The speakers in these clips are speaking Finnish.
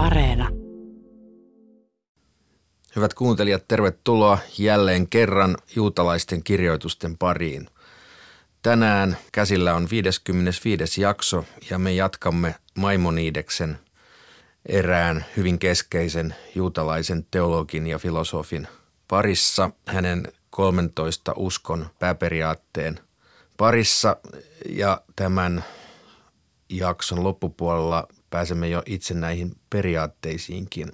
Areena. Hyvät kuuntelijat, tervetuloa jälleen kerran juutalaisten kirjoitusten pariin. Tänään käsillä on 55. jakso ja me jatkamme Maimonideksen erään hyvin keskeisen juutalaisen teologin ja filosofin parissa hänen 13 uskon pääperiaatteen parissa ja tämän jakson loppupuolella pääsemme jo itse näihin periaatteisiinkin.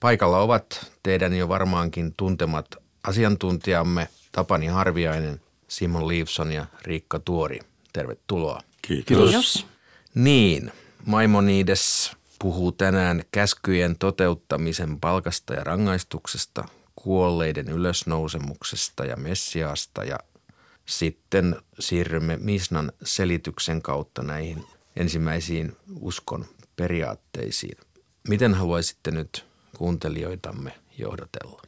Paikalla ovat teidän jo varmaankin tuntemat asiantuntijamme Tapani Harviainen, Simon Leifson ja Riikka Tuori. Tervetuloa. Kiitos. Kiitos. Niin, Maimonides puhuu tänään käskyjen toteuttamisen palkasta ja rangaistuksesta, kuolleiden ylösnousemuksesta ja messiaasta ja sitten siirrymme Misnan selityksen kautta näihin ensimmäisiin uskon periaatteisiin. Miten haluaisitte nyt kuuntelijoitamme johdatella?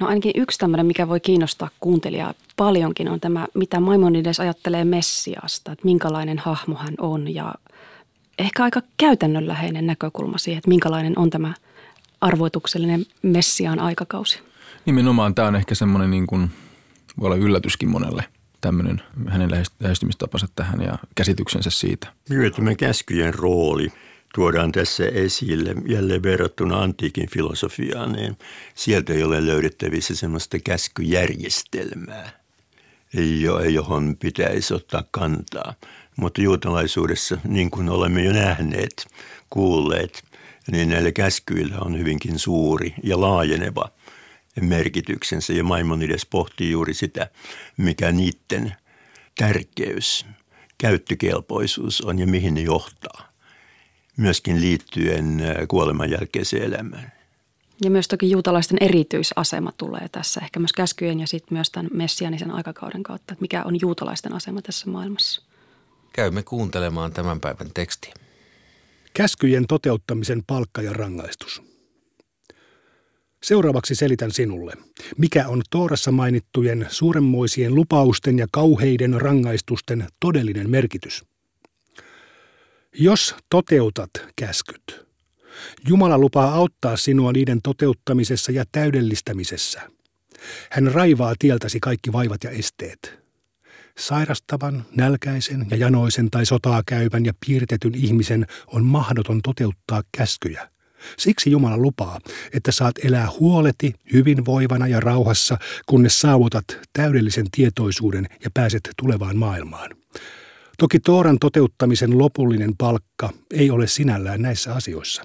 No ainakin yksi tämmöinen, mikä voi kiinnostaa kuuntelijaa paljonkin, on tämä, mitä Maimonides ajattelee Messiasta, että minkälainen hahmo hän on ja ehkä aika käytännönläheinen näkökulma siihen, että minkälainen on tämä arvoituksellinen Messiaan aikakausi. Nimenomaan tämä on ehkä semmoinen niin kuin, voi olla yllätyskin monelle tämmöinen hänen lähestymistapansa tähän ja käsityksensä siitä. Tämä käskyjen rooli tuodaan tässä esille jälleen verrattuna antiikin filosofiaan, niin sieltä ei ole löydettävissä semmoista käskyjärjestelmää, johon pitäisi ottaa kantaa. Mutta juutalaisuudessa, niin kuin olemme jo nähneet, kuulleet, niin näillä käskyillä on hyvinkin suuri ja laajeneva merkityksensä. Ja Maimonides pohtii juuri sitä, mikä niiden tärkeys, käyttökelpoisuus on ja mihin ne johtaa. Myöskin liittyen kuoleman jälkeiseen elämään. Ja myös toki juutalaisten erityisasema tulee tässä, ehkä myös käskyjen ja sitten myös tämän messianisen aikakauden kautta, että mikä on juutalaisten asema tässä maailmassa. Käymme kuuntelemaan tämän päivän tekstiä. Käskyjen toteuttamisen palkka ja rangaistus. Seuraavaksi selitän sinulle, mikä on Toorassa mainittujen suuremmoisien lupausten ja kauheiden rangaistusten todellinen merkitys. Jos toteutat käskyt, Jumala lupaa auttaa sinua niiden toteuttamisessa ja täydellistämisessä. Hän raivaa tieltäsi kaikki vaivat ja esteet. Sairastavan, nälkäisen ja janoisen tai sotaa käyvän ja piirtetyn ihmisen on mahdoton toteuttaa käskyjä – Siksi Jumala lupaa, että saat elää huoleti, hyvinvoivana ja rauhassa, kunnes saavutat täydellisen tietoisuuden ja pääset tulevaan maailmaan. Toki Tooran toteuttamisen lopullinen palkka ei ole sinällään näissä asioissa.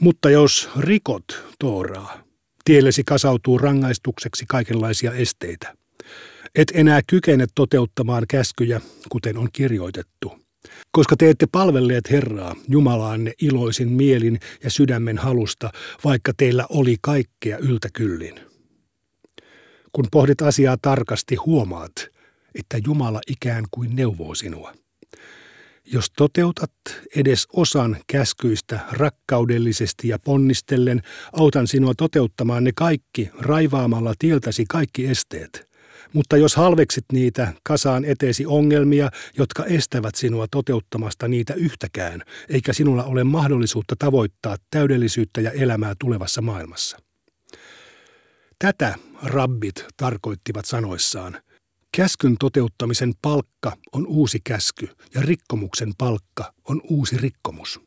Mutta jos rikot Tooraa, tiellesi kasautuu rangaistukseksi kaikenlaisia esteitä. Et enää kykene toteuttamaan käskyjä, kuten on kirjoitettu – koska te ette palvelleet Herraa, Jumalaanne iloisin mielin ja sydämen halusta, vaikka teillä oli kaikkea yltäkyllin. Kun pohdit asiaa tarkasti, huomaat, että Jumala ikään kuin neuvoo sinua. Jos toteutat edes osan käskyistä rakkaudellisesti ja ponnistellen, autan sinua toteuttamaan ne kaikki raivaamalla tieltäsi kaikki esteet – mutta jos halveksit niitä, kasaan eteesi ongelmia, jotka estävät sinua toteuttamasta niitä yhtäkään, eikä sinulla ole mahdollisuutta tavoittaa täydellisyyttä ja elämää tulevassa maailmassa. Tätä rabbit tarkoittivat sanoissaan. Käskyn toteuttamisen palkka on uusi käsky ja rikkomuksen palkka on uusi rikkomus.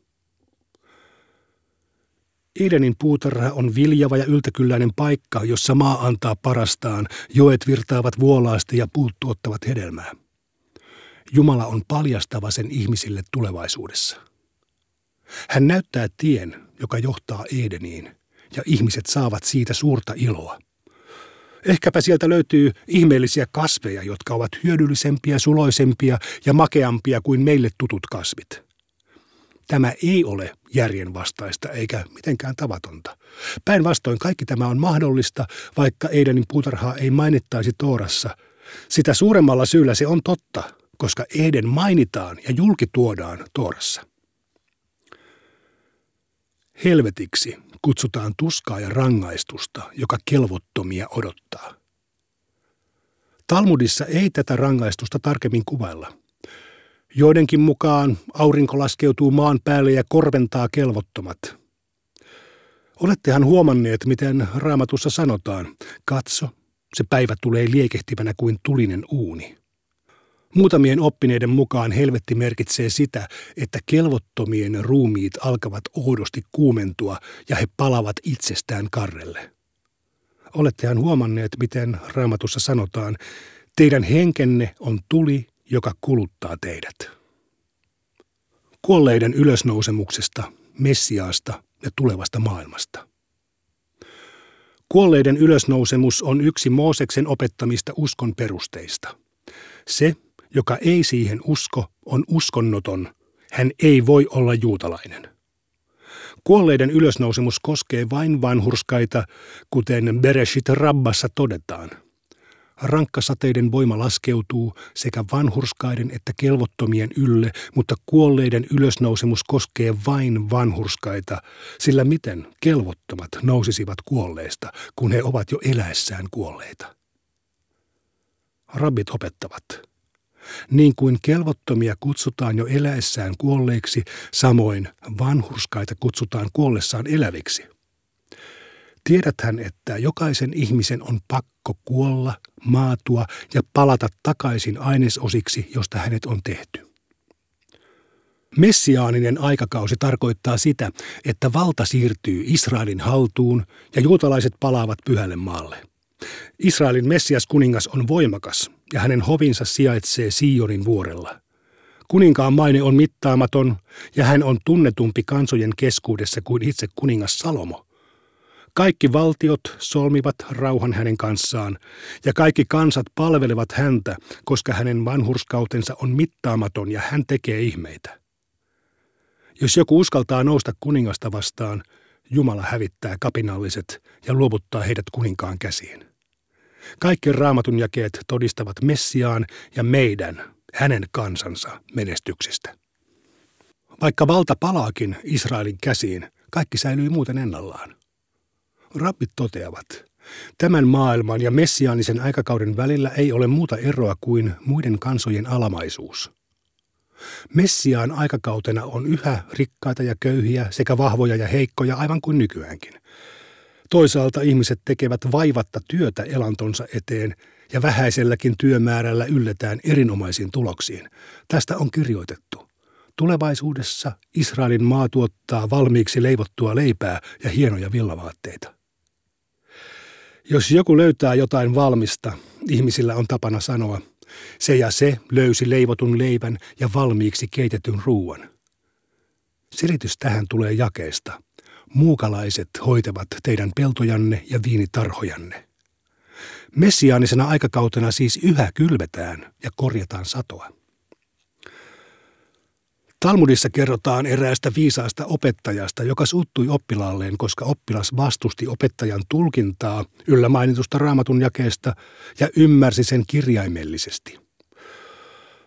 Edenin puutarha on viljava ja yltäkylläinen paikka, jossa maa antaa parastaan, joet virtaavat vuolaasti ja puut tuottavat hedelmää. Jumala on paljastava sen ihmisille tulevaisuudessa. Hän näyttää tien, joka johtaa Edeniin, ja ihmiset saavat siitä suurta iloa. Ehkäpä sieltä löytyy ihmeellisiä kasveja, jotka ovat hyödyllisempiä, suloisempia ja makeampia kuin meille tutut kasvit – Tämä ei ole järjenvastaista eikä mitenkään tavatonta. Päinvastoin kaikki tämä on mahdollista, vaikka Eidenin puutarhaa ei mainittaisi Toorassa. Sitä suuremmalla syyllä se on totta, koska Eden mainitaan ja julkituodaan Toorassa. Helvetiksi kutsutaan tuskaa ja rangaistusta, joka kelvottomia odottaa. Talmudissa ei tätä rangaistusta tarkemmin kuvailla – Joidenkin mukaan aurinko laskeutuu maan päälle ja korventaa kelvottomat. Olettehan huomanneet, miten raamatussa sanotaan, katso, se päivä tulee liekehtivänä kuin tulinen uuni. Muutamien oppineiden mukaan helvetti merkitsee sitä, että kelvottomien ruumiit alkavat oudosti kuumentua ja he palavat itsestään karrelle. Olettehan huomanneet, miten raamatussa sanotaan, teidän henkenne on tuli, joka kuluttaa teidät. Kuolleiden ylösnousemuksesta, Messiaasta ja tulevasta maailmasta. Kuolleiden ylösnousemus on yksi Mooseksen opettamista uskon perusteista. Se, joka ei siihen usko, on uskonnoton. Hän ei voi olla juutalainen. Kuolleiden ylösnousemus koskee vain vanhurskaita, kuten Bereshit Rabbassa todetaan – Rankkasateiden voima laskeutuu sekä vanhurskaiden että kelvottomien ylle, mutta kuolleiden ylösnousemus koskee vain vanhurskaita, sillä miten kelvottomat nousisivat kuolleista, kun he ovat jo eläessään kuolleita? Rabbit opettavat. Niin kuin kelvottomia kutsutaan jo eläessään kuolleiksi, samoin vanhurskaita kutsutaan kuollessaan eläviksi – Tiedäthän, että jokaisen ihmisen on pakko kuolla, maatua ja palata takaisin ainesosiksi, josta hänet on tehty. Messiaaninen aikakausi tarkoittaa sitä, että valta siirtyy Israelin haltuun ja juutalaiset palaavat pyhälle maalle. Israelin Messias kuningas on voimakas ja hänen hovinsa sijaitsee Sionin vuorella. Kuninkaan maine on mittaamaton ja hän on tunnetumpi kansojen keskuudessa kuin itse kuningas Salomo. Kaikki valtiot solmivat rauhan hänen kanssaan, ja kaikki kansat palvelevat häntä, koska hänen vanhurskautensa on mittaamaton ja hän tekee ihmeitä. Jos joku uskaltaa nousta kuningasta vastaan, Jumala hävittää kapinalliset ja luovuttaa heidät kuninkaan käsiin. Kaikki raamatun jakeet todistavat Messiaan ja meidän, hänen kansansa menestyksestä. Vaikka valta palaakin Israelin käsiin, kaikki säilyy muuten ennallaan. Rabbit toteavat, tämän maailman ja messiaanisen aikakauden välillä ei ole muuta eroa kuin muiden kansojen alamaisuus. Messiaan aikakautena on yhä rikkaita ja köyhiä sekä vahvoja ja heikkoja aivan kuin nykyäänkin. Toisaalta ihmiset tekevät vaivatta työtä elantonsa eteen ja vähäiselläkin työmäärällä ylletään erinomaisiin tuloksiin. Tästä on kirjoitettu. Tulevaisuudessa Israelin maa tuottaa valmiiksi leivottua leipää ja hienoja villavaatteita. Jos joku löytää jotain valmista, ihmisillä on tapana sanoa, se ja se löysi leivotun leivän ja valmiiksi keitetyn ruuan. Selitys tähän tulee jakeesta. Muukalaiset hoitavat teidän peltojanne ja viinitarhojanne. Messiaanisena aikakautena siis yhä kylvetään ja korjataan satoa. Talmudissa kerrotaan eräästä viisaasta opettajasta, joka suuttui oppilaalleen, koska oppilas vastusti opettajan tulkintaa yllä mainitusta raamatun jakeesta ja ymmärsi sen kirjaimellisesti.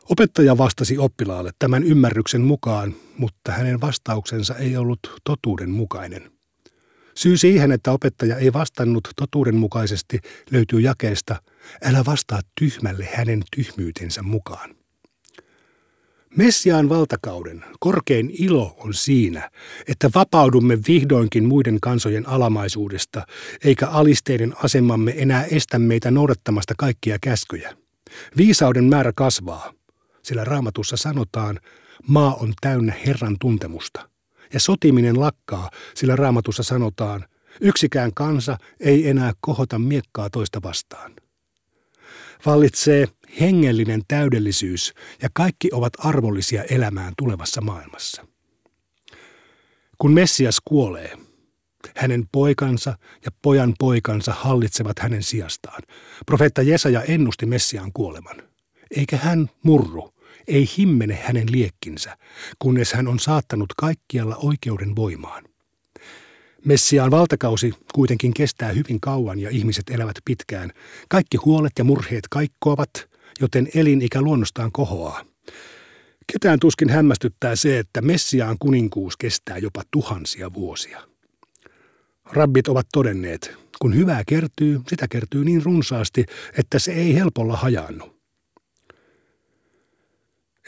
Opettaja vastasi oppilaalle tämän ymmärryksen mukaan, mutta hänen vastauksensa ei ollut totuuden mukainen. Syy siihen, että opettaja ei vastannut totuudenmukaisesti, löytyy jakeesta, älä vastaa tyhmälle hänen tyhmyytensä mukaan. Messiaan valtakauden korkein ilo on siinä, että vapaudumme vihdoinkin muiden kansojen alamaisuudesta, eikä alisteiden asemamme enää estä meitä noudattamasta kaikkia käskyjä. Viisauden määrä kasvaa, sillä raamatussa sanotaan, maa on täynnä Herran tuntemusta. Ja sotiminen lakkaa, sillä raamatussa sanotaan, yksikään kansa ei enää kohota miekkaa toista vastaan. Vallitsee hengellinen täydellisyys ja kaikki ovat arvollisia elämään tulevassa maailmassa. Kun Messias kuolee, hänen poikansa ja pojan poikansa hallitsevat hänen sijastaan. Profeetta Jesaja ennusti Messiaan kuoleman. Eikä hän murru, ei himmene hänen liekkinsä, kunnes hän on saattanut kaikkialla oikeuden voimaan. Messiaan valtakausi kuitenkin kestää hyvin kauan ja ihmiset elävät pitkään. Kaikki huolet ja murheet kaikkoavat, joten elinikä luonnostaan kohoaa. Ketään tuskin hämmästyttää se, että Messiaan kuninkuus kestää jopa tuhansia vuosia. Rabbit ovat todenneet, kun hyvää kertyy, sitä kertyy niin runsaasti, että se ei helpolla hajaannu.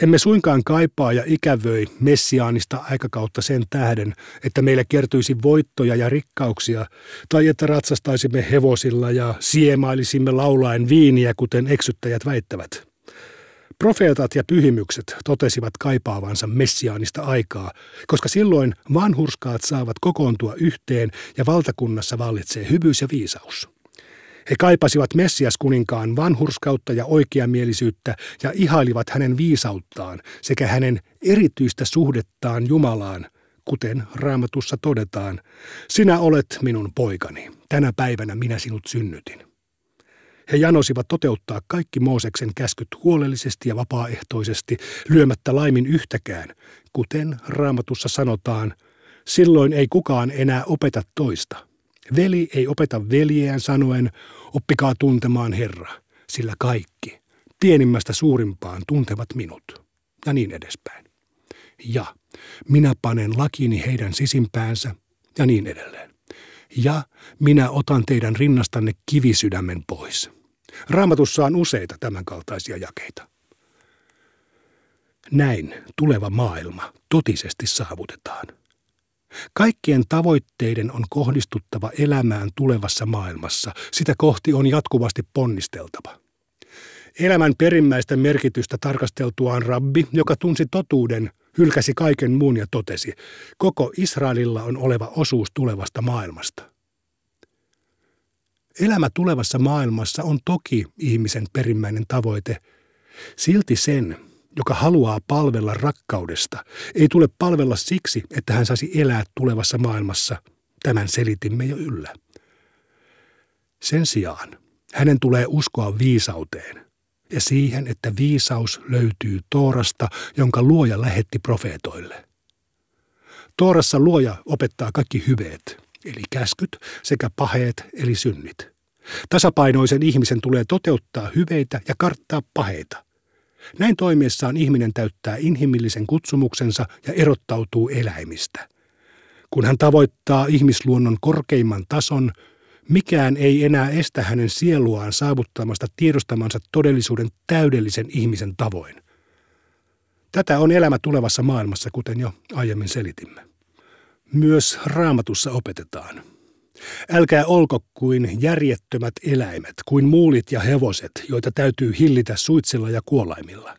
Emme suinkaan kaipaa ja ikävöi messiaanista aikakautta sen tähden, että meille kertyisi voittoja ja rikkauksia, tai että ratsastaisimme hevosilla ja siemailisimme laulaen viiniä, kuten eksyttäjät väittävät. Profeetat ja pyhimykset totesivat kaipaavansa messiaanista aikaa, koska silloin vanhurskaat saavat kokoontua yhteen ja valtakunnassa vallitsee hyvyys ja viisaus. He kaipasivat Messias-kuninkaan vanhurskautta ja oikeamielisyyttä ja ihailivat hänen viisauttaan sekä hänen erityistä suhdettaan Jumalaan, kuten raamatussa todetaan, sinä olet minun poikani, tänä päivänä minä sinut synnytin. He janosivat toteuttaa kaikki Mooseksen käskyt huolellisesti ja vapaaehtoisesti, lyömättä laimin yhtäkään, kuten raamatussa sanotaan, silloin ei kukaan enää opeta toista – Veli ei opeta veljeään sanoen, oppikaa tuntemaan Herra, sillä kaikki, pienimmästä suurimpaan, tuntevat minut, ja niin edespäin. Ja minä panen lakini heidän sisimpäänsä, ja niin edelleen. Ja minä otan teidän rinnastanne kivisydämen pois. Raamatussa on useita tämänkaltaisia jakeita. Näin tuleva maailma totisesti saavutetaan – Kaikkien tavoitteiden on kohdistuttava elämään tulevassa maailmassa. Sitä kohti on jatkuvasti ponnisteltava. Elämän perimmäistä merkitystä tarkasteltuaan rabbi, joka tunsi totuuden, hylkäsi kaiken muun ja totesi, koko Israelilla on oleva osuus tulevasta maailmasta. Elämä tulevassa maailmassa on toki ihmisen perimmäinen tavoite. Silti sen, joka haluaa palvella rakkaudesta, ei tule palvella siksi, että hän saisi elää tulevassa maailmassa. Tämän selitimme jo yllä. Sen sijaan hänen tulee uskoa viisauteen ja siihen, että viisaus löytyy Toorasta, jonka luoja lähetti profeetoille. Toorassa luoja opettaa kaikki hyveet, eli käskyt, sekä paheet, eli synnit. Tasapainoisen ihmisen tulee toteuttaa hyveitä ja karttaa paheita – näin toimiessaan ihminen täyttää inhimillisen kutsumuksensa ja erottautuu eläimistä. Kun hän tavoittaa ihmisluonnon korkeimman tason, mikään ei enää estä hänen sieluaan saavuttamasta tiedostamansa todellisuuden täydellisen ihmisen tavoin. Tätä on elämä tulevassa maailmassa, kuten jo aiemmin selitimme. Myös raamatussa opetetaan – Älkää olko kuin järjettömät eläimet, kuin muulit ja hevoset, joita täytyy hillitä suitsilla ja kuolaimilla.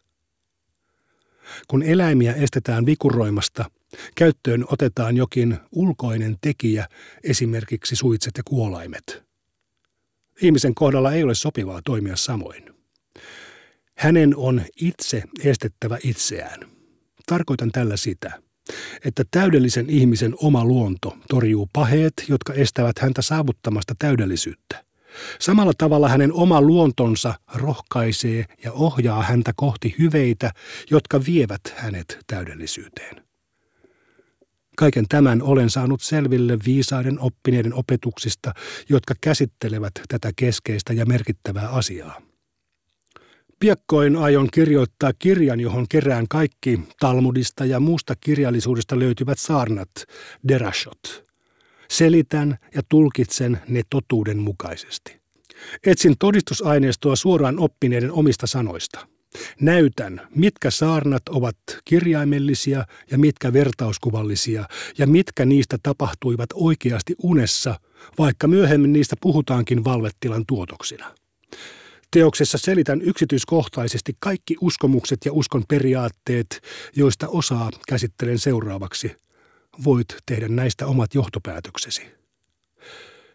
Kun eläimiä estetään vikuroimasta, käyttöön otetaan jokin ulkoinen tekijä, esimerkiksi suitset ja kuolaimet. Ihmisen kohdalla ei ole sopivaa toimia samoin. Hänen on itse estettävä itseään. Tarkoitan tällä sitä – että täydellisen ihmisen oma luonto torjuu paheet, jotka estävät häntä saavuttamasta täydellisyyttä. Samalla tavalla hänen oma luontonsa rohkaisee ja ohjaa häntä kohti hyveitä, jotka vievät hänet täydellisyyteen. Kaiken tämän olen saanut selville viisaiden oppineiden opetuksista, jotka käsittelevät tätä keskeistä ja merkittävää asiaa. Piakkoin aion kirjoittaa kirjan, johon kerään kaikki Talmudista ja muusta kirjallisuudesta löytyvät saarnat, derashot. Selitän ja tulkitsen ne totuuden mukaisesti. Etsin todistusaineistoa suoraan oppineiden omista sanoista. Näytän, mitkä saarnat ovat kirjaimellisia ja mitkä vertauskuvallisia, ja mitkä niistä tapahtuivat oikeasti unessa, vaikka myöhemmin niistä puhutaankin valvettilan tuotoksina. Teoksessa selitän yksityiskohtaisesti kaikki uskomukset ja uskon periaatteet, joista osaa käsittelen seuraavaksi. Voit tehdä näistä omat johtopäätöksesi.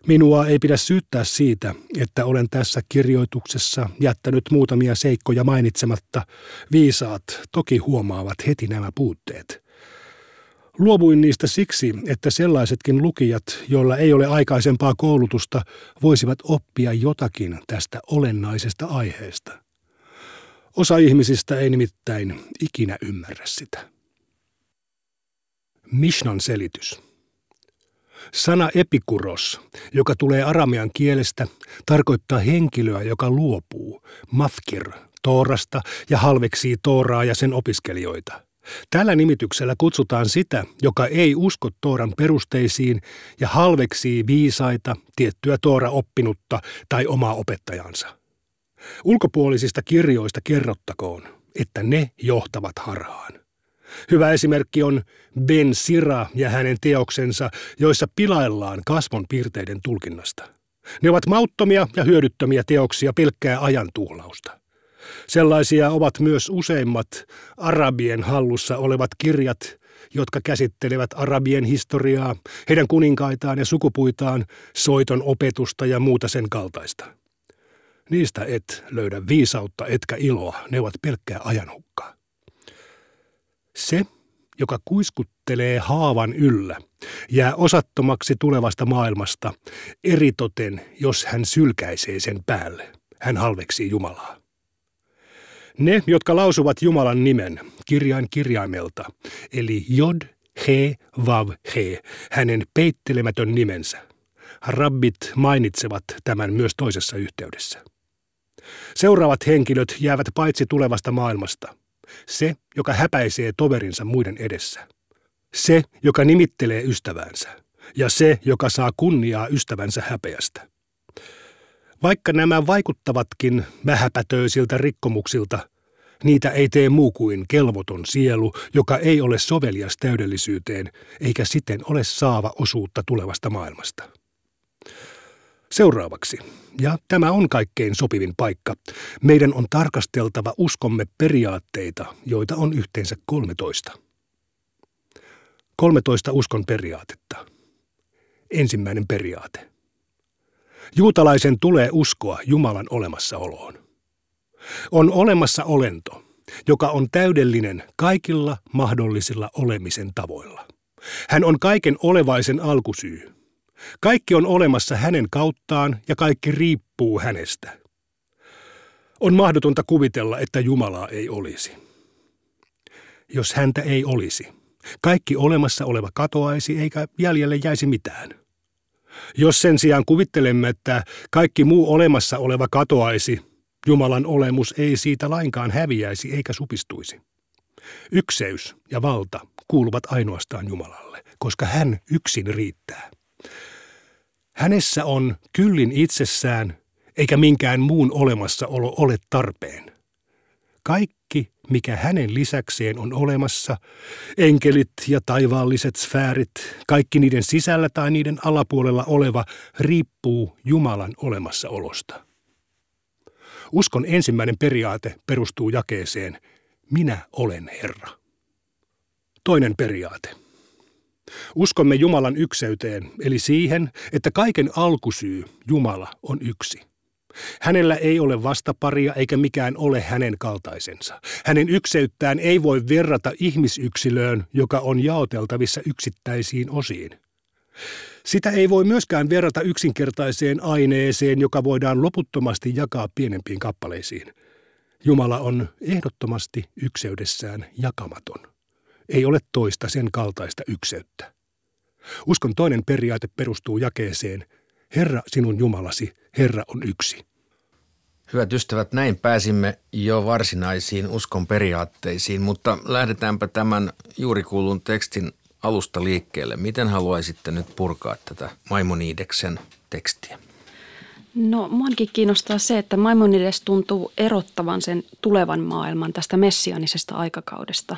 Minua ei pidä syyttää siitä, että olen tässä kirjoituksessa jättänyt muutamia seikkoja mainitsematta. Viisaat toki huomaavat heti nämä puutteet – Luovuin niistä siksi, että sellaisetkin lukijat, joilla ei ole aikaisempaa koulutusta, voisivat oppia jotakin tästä olennaisesta aiheesta. Osa ihmisistä ei nimittäin ikinä ymmärrä sitä. Mishnan selitys. Sana epikuros, joka tulee aramean kielestä, tarkoittaa henkilöä, joka luopuu, mafkir, Toorasta ja halveksii Tooraa ja sen opiskelijoita – Tällä nimityksellä kutsutaan sitä, joka ei usko Tooran perusteisiin ja halveksii viisaita, tiettyä Toora oppinutta tai omaa opettajansa. Ulkopuolisista kirjoista kerrottakoon. että ne johtavat harhaan. Hyvä esimerkki on Ben Sira ja hänen teoksensa, joissa pilaillaan kasvon piirteiden tulkinnasta. Ne ovat mauttomia ja hyödyttömiä teoksia pelkkää ajan tuhlausta. Sellaisia ovat myös useimmat arabien hallussa olevat kirjat, jotka käsittelevät arabien historiaa, heidän kuninkaitaan ja sukupuitaan, soiton opetusta ja muuta sen kaltaista. Niistä et löydä viisautta etkä iloa, ne ovat pelkkää ajanhukkaa. Se, joka kuiskuttelee haavan yllä, jää osattomaksi tulevasta maailmasta, eritoten jos hän sylkäisee sen päälle. Hän halveksii Jumalaa. Ne, jotka lausuvat Jumalan nimen kirjain kirjaimelta, eli Jod, He, Vav, He, hänen peittelemätön nimensä. Rabbit mainitsevat tämän myös toisessa yhteydessä. Seuraavat henkilöt jäävät paitsi tulevasta maailmasta. Se, joka häpäisee toverinsa muiden edessä. Se, joka nimittelee ystävänsä. Ja se, joka saa kunniaa ystävänsä häpeästä. Vaikka nämä vaikuttavatkin vähäpätöisiltä rikkomuksilta, niitä ei tee muu kuin kelvoton sielu, joka ei ole sovelias täydellisyyteen, eikä siten ole saava osuutta tulevasta maailmasta. Seuraavaksi, ja tämä on kaikkein sopivin paikka, meidän on tarkasteltava uskomme periaatteita, joita on yhteensä 13. 13 uskon periaatetta. Ensimmäinen periaate. Juutalaisen tulee uskoa Jumalan olemassaoloon. On olemassa olento, joka on täydellinen kaikilla mahdollisilla olemisen tavoilla. Hän on kaiken olevaisen alkusyy. Kaikki on olemassa hänen kauttaan ja kaikki riippuu hänestä. On mahdotonta kuvitella, että Jumalaa ei olisi. Jos häntä ei olisi, kaikki olemassa oleva katoaisi eikä jäljelle jäisi mitään. Jos sen sijaan kuvittelemme, että kaikki muu olemassa oleva katoaisi, Jumalan olemus ei siitä lainkaan häviäisi eikä supistuisi. Ykseys ja valta kuuluvat ainoastaan Jumalalle, koska hän yksin riittää. Hänessä on kyllin itsessään, eikä minkään muun olemassaolo ole tarpeen. Kaikki, mikä hänen lisäkseen on olemassa, enkelit ja taivaalliset sfäärit, kaikki niiden sisällä tai niiden alapuolella oleva, riippuu Jumalan olemassaolosta. Uskon ensimmäinen periaate perustuu jakeeseen Minä olen Herra. Toinen periaate. Uskomme Jumalan ykseyteen, eli siihen, että kaiken alkusyy Jumala on yksi. Hänellä ei ole vastaparia eikä mikään ole hänen kaltaisensa. Hänen ykseyttään ei voi verrata ihmisyksilöön, joka on jaoteltavissa yksittäisiin osiin. Sitä ei voi myöskään verrata yksinkertaiseen aineeseen, joka voidaan loputtomasti jakaa pienempiin kappaleisiin. Jumala on ehdottomasti ykseydessään jakamaton. Ei ole toista sen kaltaista ykseyttä. Uskon toinen periaate perustuu jakeeseen Herra sinun Jumalasi, Herra on yksi. Hyvät ystävät, näin pääsimme jo varsinaisiin uskon periaatteisiin, mutta lähdetäänpä tämän juuri kuulun tekstin alusta liikkeelle. Miten haluaisitte nyt purkaa tätä Maimonideksen tekstiä? No, muankin kiinnostaa se, että Maimonides tuntuu erottavan sen tulevan maailman tästä messianisesta aikakaudesta.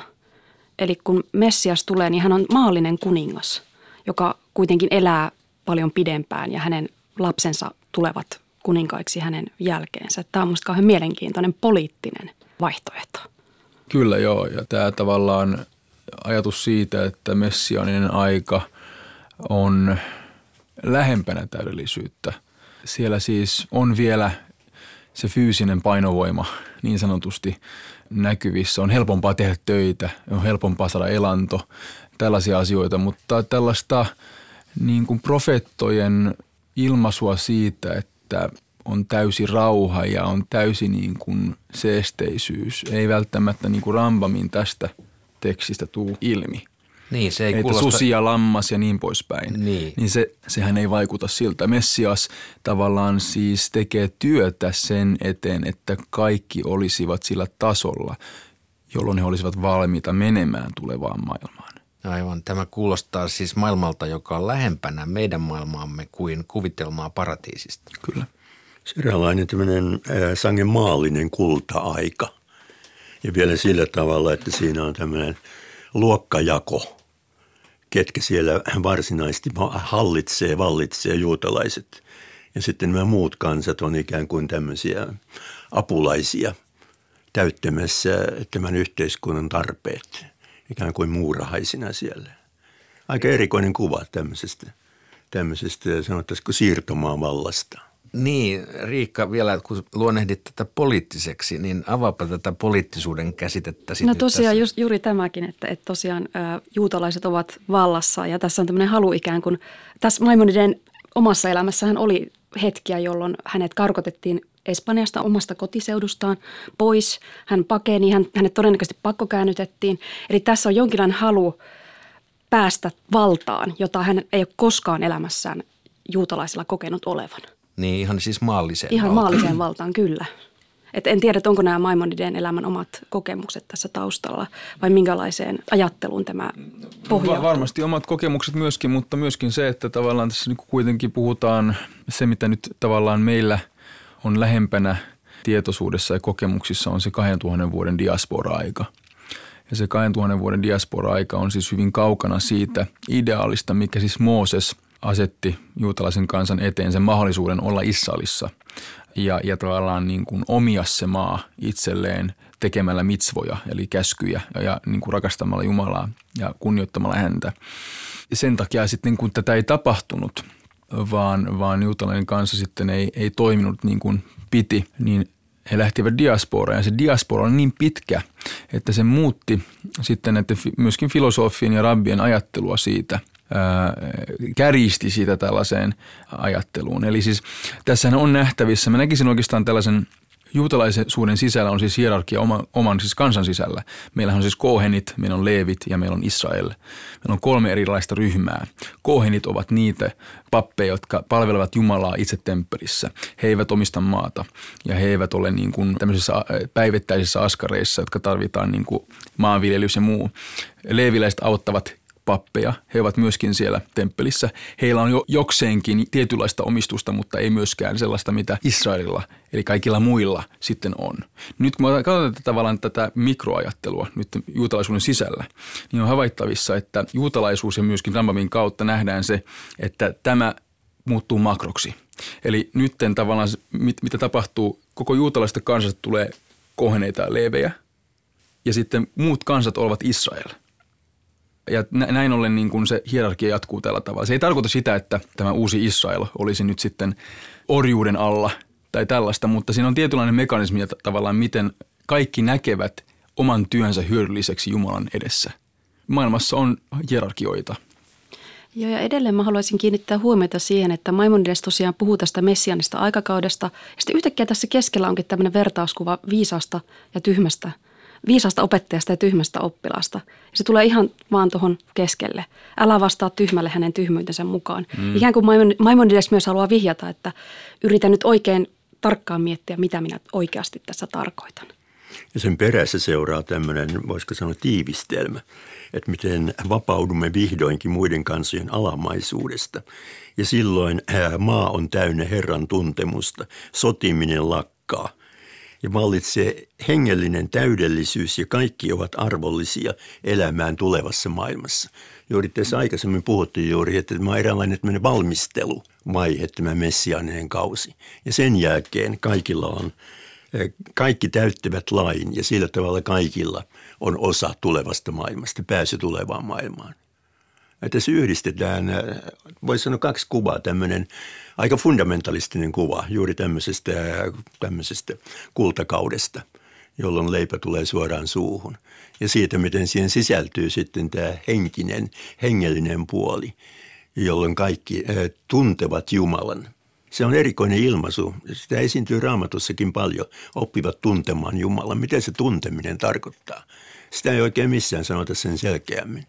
Eli kun Messias tulee, niin hän on maallinen kuningas, joka kuitenkin elää paljon pidempään ja hänen lapsensa tulevat kuninkaiksi hänen jälkeensä. Tämä on minusta kauhean mielenkiintoinen poliittinen vaihtoehto. Kyllä joo, ja tämä tavallaan ajatus siitä, että messianinen aika on lähempänä täydellisyyttä. Siellä siis on vielä se fyysinen painovoima niin sanotusti näkyvissä. On helpompaa tehdä töitä, on helpompaa saada elanto, tällaisia asioita, mutta tällaista niin kuin profettojen ilmaisua siitä, että on täysi rauha ja on täysi niin kuin seesteisyys. Ei välttämättä niin kuin Rambamin tästä – tekstistä tuu ilmi. Niin, se ei että kuulosta... susi ja lammas ja niin poispäin. Niin. niin se, sehän ei vaikuta siltä. Messias tavallaan siis tekee työtä sen eteen, että kaikki olisivat sillä tasolla, jolloin he olisivat valmiita menemään tulevaan maailmaan. Aivan. Tämä kuulostaa siis maailmalta, joka on lähempänä meidän maailmaamme kuin kuvitelmaa paratiisista. Kyllä. Se eräänlainen tämmöinen sangen maallinen kulta-aika – Ja vielä sillä tavalla, että siinä on tämmöinen luokkajako, ketkä siellä varsinaisesti hallitsee, vallitsee juutalaiset. Ja sitten nämä muut kansat on ikään kuin tämmöisiä apulaisia täyttämässä tämän yhteiskunnan tarpeet, ikään kuin muurahaisina siellä. Aika erikoinen kuva tämmöisestä, tämmöisestä sanottaisiko siirtomaan vallasta. Niin, Riikka, vielä kun luonnehdit tätä poliittiseksi, niin avaapa tätä poliittisuuden käsitettä. No tosiaan just, juuri tämäkin, että, että tosiaan ä, juutalaiset ovat vallassa ja tässä on tämmöinen halu ikään kuin, tässä Maimoniden omassa elämässähän oli hetkiä, jolloin hänet karkotettiin Espanjasta omasta kotiseudustaan pois. Hän pakeni, hän, hänet todennäköisesti pakkokäännytettiin. Eli tässä on jonkinlainen halu päästä valtaan, jota hän ei ole koskaan elämässään juutalaisilla kokenut olevan. Niin ihan siis maalliseen Ihan valtaan. maalliseen valtaan, kyllä. Et en tiedä, onko nämä Maimonideen elämän omat kokemukset tässä taustalla vai minkälaiseen ajatteluun tämä pohjautuu. Va- varmasti omat kokemukset myöskin, mutta myöskin se, että tavallaan tässä niin kuitenkin puhutaan se, mitä nyt tavallaan meillä on lähempänä tietoisuudessa ja kokemuksissa on se 2000 vuoden diaspora-aika. Ja se 2000 vuoden diaspora-aika on siis hyvin kaukana siitä ideaalista, mikä siis Mooses asetti juutalaisen kansan eteen sen mahdollisuuden olla Israelissa ja, ja tavallaan niin kuin omia se maa itselleen tekemällä mitsvoja, eli käskyjä ja, ja niin kuin rakastamalla Jumalaa ja kunnioittamalla häntä. Ja sen takia sitten kun tätä ei tapahtunut, vaan, vaan juutalainen kansa sitten ei, ei toiminut niin kuin piti, niin he lähtivät diasporaan ja se diaspora on niin pitkä, että se muutti sitten näiden myöskin filosofien ja rabbien ajattelua siitä – kärjisti siitä tällaiseen ajatteluun. Eli siis tässähän on nähtävissä, mä näkisin oikeastaan tällaisen juutalaisuuden sisällä on siis hierarkia oman, oman siis kansan sisällä. Meillä on siis kohenit, meillä on leevit ja meillä on Israel. Meillä on kolme erilaista ryhmää. Kohenit ovat niitä pappeja, jotka palvelevat Jumalaa itse temppelissä. He eivät omista maata ja he eivät ole niin kuin tämmöisissä päivittäisissä askareissa, jotka tarvitaan niin kuin maanviljelys ja muu. Leeviläiset auttavat pappeja. He ovat myöskin siellä temppelissä. Heillä on jo jokseenkin tietynlaista omistusta, mutta ei myöskään sellaista, mitä Israelilla, eli kaikilla muilla sitten on. Nyt kun katsotaan tavallaan tätä mikroajattelua nyt juutalaisuuden sisällä, niin on havaittavissa, että juutalaisuus ja myöskin Rambamin kautta nähdään se, että tämä muuttuu makroksi. Eli nyt tavallaan mitä tapahtuu, koko juutalaista kansasta tulee koheneita leevejä, ja sitten muut kansat ovat Israel – ja näin ollen niin kuin se hierarkia jatkuu tällä tavalla. Se ei tarkoita sitä, että tämä uusi Israel olisi nyt sitten orjuuden alla tai tällaista, mutta siinä on tietynlainen mekanismi ja tavallaan miten kaikki näkevät oman työnsä hyödylliseksi Jumalan edessä. Maailmassa on hierarkioita. Joo, ja edelleen mä haluaisin kiinnittää huomiota siihen, että Maimonides tosiaan puhuu tästä messianista aikakaudesta. Ja sitten yhtäkkiä tässä keskellä onkin tämmöinen vertauskuva viisaasta ja tyhmästä – viisasta opettajasta ja tyhmästä oppilaasta. Ja se tulee ihan vaan tuohon keskelle. Älä vastaa tyhmälle hänen tyhmyytensä mukaan. Mm. Ikään kuin Maimonides myös haluaa vihjata, että yritän nyt oikein tarkkaan miettiä, mitä minä oikeasti tässä tarkoitan. Ja sen perässä seuraa tämmöinen, voisiko sanoa tiivistelmä, että miten vapaudumme vihdoinkin muiden kansojen alamaisuudesta. Ja silloin maa on täynnä Herran tuntemusta, sotiminen lakkaa – ja vallitsee hengellinen täydellisyys ja kaikki ovat arvollisia elämään tulevassa maailmassa. Juuri tässä aikaisemmin puhuttiin juuri, että tämä on eräänlainen valmisteluvaihe, tämä messiaaninen kausi. Ja sen jälkeen kaikilla on, eh, kaikki täyttävät lain ja sillä tavalla kaikilla on osa tulevasta maailmasta, pääsy tulevaan maailmaan. Ja tässä yhdistetään, eh, voisi sanoa kaksi kuvaa, tämmöinen aika fundamentalistinen kuva juuri tämmöisestä, tämmöisestä kultakaudesta, jolloin leipä tulee suoraan suuhun. Ja siitä, miten siihen sisältyy sitten tämä henkinen, hengellinen puoli, jolloin kaikki äh, tuntevat Jumalan. Se on erikoinen ilmaisu. Sitä esiintyy raamatussakin paljon. Oppivat tuntemaan Jumalan. Miten se tunteminen tarkoittaa? Sitä ei oikein missään sanota sen selkeämmin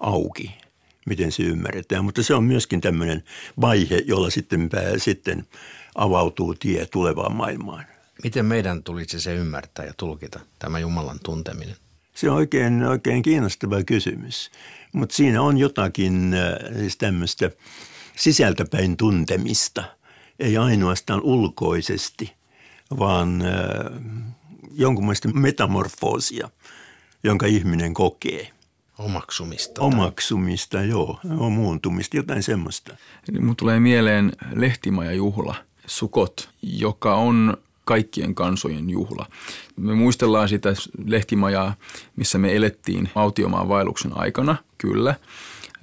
auki miten se ymmärretään. Mutta se on myöskin tämmöinen vaihe, jolla sitten, pää, sitten avautuu tie tulevaan maailmaan. Miten meidän tulisi se ymmärtää ja tulkita, tämä Jumalan tunteminen? Se on oikein, oikein kiinnostava kysymys. Mutta siinä on jotakin äh, siis tämmöistä sisältäpäin tuntemista. Ei ainoastaan ulkoisesti, vaan äh, jonkunlaista metamorfoosia, jonka ihminen kokee. Omaksumista. Omaksumista, joo. On muuntumista, jotain semmoista. Niin mun tulee mieleen lehtimajajuhla, Sukot, joka on kaikkien kansojen juhla. Me muistellaan sitä lehtimajaa, missä me elettiin autiomaan vaelluksen aikana, kyllä.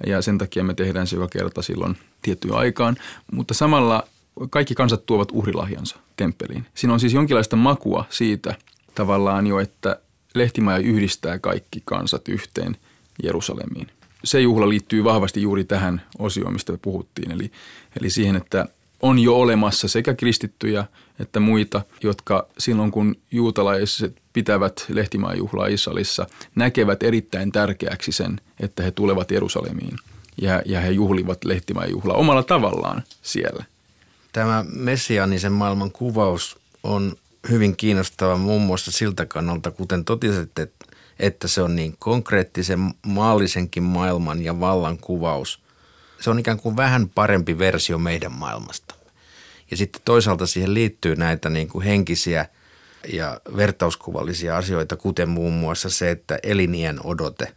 Ja sen takia me tehdään se joka kerta silloin tiettyyn aikaan. Mutta samalla kaikki kansat tuovat uhrilahjansa temppeliin. Siinä on siis jonkinlaista makua siitä tavallaan jo, että lehtimaja yhdistää kaikki kansat yhteen Jerusalemiin. Se juhla liittyy vahvasti juuri tähän osioon, mistä me puhuttiin, eli, eli siihen, että on jo olemassa sekä kristittyjä että muita, jotka silloin kun juutalaiset pitävät lehtimaajuhlaa Israelissa, näkevät erittäin tärkeäksi sen, että he tulevat Jerusalemiin ja, ja he juhlivat lehtimaajuhlaa omalla tavallaan siellä. Tämä messiaanisen maailman kuvaus on hyvin kiinnostava muun muassa siltä kannalta, kuten totesitte, että se on niin konkreettisen maallisenkin maailman ja vallan kuvaus. Se on ikään kuin vähän parempi versio meidän maailmasta. Ja sitten toisaalta siihen liittyy näitä niin kuin henkisiä ja vertauskuvallisia asioita, kuten muun muassa se, että elinien odote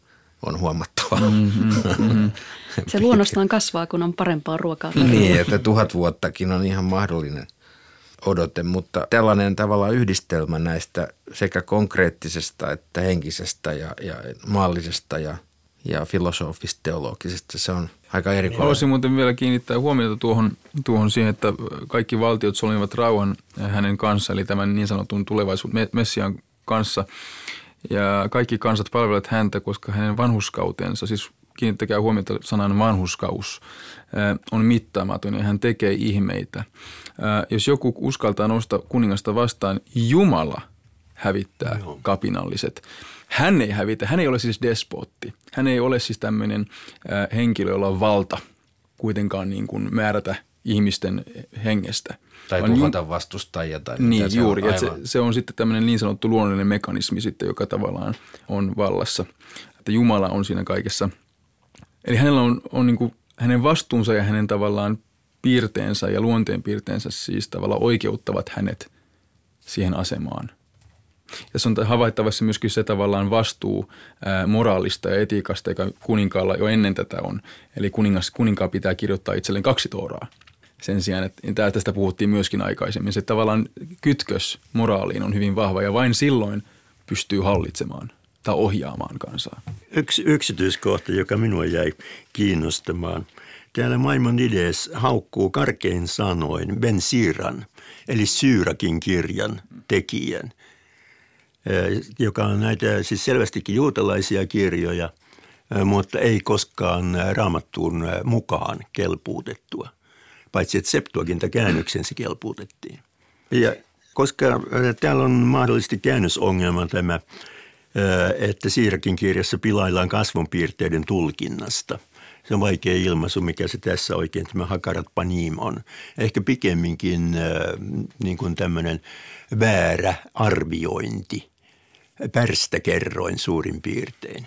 on huomattava. Mm-hmm, mm-hmm. Se luonnostaan kasvaa, kun on parempaa ruokaa. Niin, että tuhat vuottakin on ihan mahdollinen odote, mutta tällainen tavalla yhdistelmä näistä sekä konkreettisesta että henkisestä ja, ja maallisesta ja, ja filosofista teologisesta, se on aika erikoinen. Haluaisin muuten vielä kiinnittää huomiota tuohon, tuohon siihen, että kaikki valtiot solmivat rauhan hänen kanssa, eli tämän niin sanotun tulevaisuuden Messian kanssa. Ja kaikki kansat palvelevat häntä, koska hänen vanhuskautensa, siis kiinnittäkää huomiota sanan vanhuskaus, on mittaamaton ja hän tekee ihmeitä. Jos joku uskaltaa nostaa kuningasta vastaan, Jumala hävittää kapinalliset. Hän ei hävitä, hän ei ole siis despotti. Hän ei ole siis tämmöinen henkilö, jolla on valta kuitenkaan niin kuin määrätä ihmisten hengestä. Tai tuhota vastustajia. Tai niin, se juuri. On se, se on sitten tämmöinen niin sanottu luonnollinen mekanismi sitten, joka tavallaan on vallassa. Että Jumala on siinä kaikessa. Eli hänellä on, on niin kuin hänen vastuunsa ja hänen tavallaan piirteensä ja luonteen piirteensä siis tavallaan oikeuttavat hänet siihen asemaan. Tässä on havaittavassa myöskin se tavallaan vastuu ää, moraalista ja etiikasta, joka kuninkaalla jo ennen tätä on. Eli kuningas, kuninkaan pitää kirjoittaa itselleen kaksi tooraa. Sen sijaan, että tästä puhuttiin myöskin aikaisemmin, se tavallaan kytkös moraaliin on hyvin vahva ja vain silloin pystyy hallitsemaan tai ohjaamaan kansaa. Yksi yksityiskohta, joka minua jäi kiinnostamaan. Täällä Maimonides haukkuu karkein sanoin Ben Siran, eli Syyrakin kirjan tekijän, joka on näitä siis selvästikin juutalaisia kirjoja, mutta ei koskaan raamattuun mukaan kelpuutettua, paitsi että Septuaginta käännöksensä kelpuutettiin. Ja koska täällä on mahdollisesti käännösongelma tämä – että Siirakin kirjassa pilaillaan kasvonpiirteiden tulkinnasta. Se on vaikea ilmaisu, mikä se tässä oikein tämä hakarat panim on. Ehkä pikemminkin niin kuin tämmöinen väärä arviointi, pärstäkerroin suurin piirtein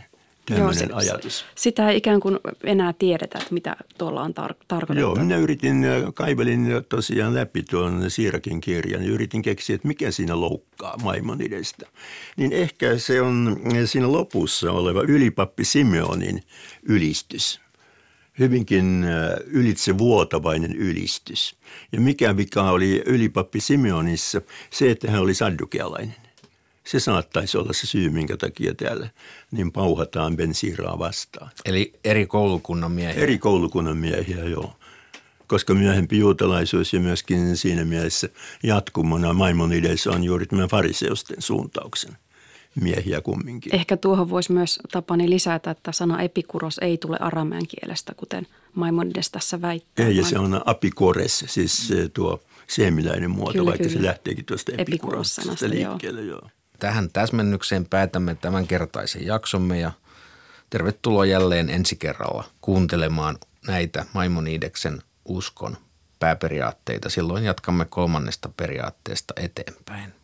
tämmöinen Joo, se, ajatus. Sitä ei ikään kuin enää tiedetä, että mitä tuolla on tar- tarkoitettu. Joo, minä yritin, kaivelin tosiaan läpi tuon Siirakin kirjan ja yritin keksiä, että mikä siinä loukkaa Maimonidesta. Niin ehkä se on siinä lopussa oleva ylipappi Simeonin ylistys hyvinkin ylitse vuotavainen ylistys. Ja mikä vika oli ylipappi Simeonissa? Se, että hän oli saddukealainen. Se saattaisi olla se syy, minkä takia täällä niin pauhataan bensiiraa vastaan. Eli eri koulukunnan miehiä? Eri koulukunnan miehiä, joo. Koska myöhempi juutalaisuus ja myöskin siinä mielessä jatkumona Maimonides on juuri tämän fariseusten suuntauksen miehiä kumminkin. Ehkä tuohon voisi myös Tapani lisätä, että sana epikuros ei tule aramean kielestä, kuten Maimonides tässä väittää. Ei, ja se on apikores, siis tuo seemiläinen muoto, kyllä, vaikka kyllä. se lähteekin tuosta epikuros-sanasta liikkeelle. Joo. joo. Tähän täsmennykseen päätämme tämänkertaisen jaksomme ja tervetuloa jälleen ensi kerralla kuuntelemaan näitä Maimonideksen uskon pääperiaatteita. Silloin jatkamme kolmannesta periaatteesta eteenpäin.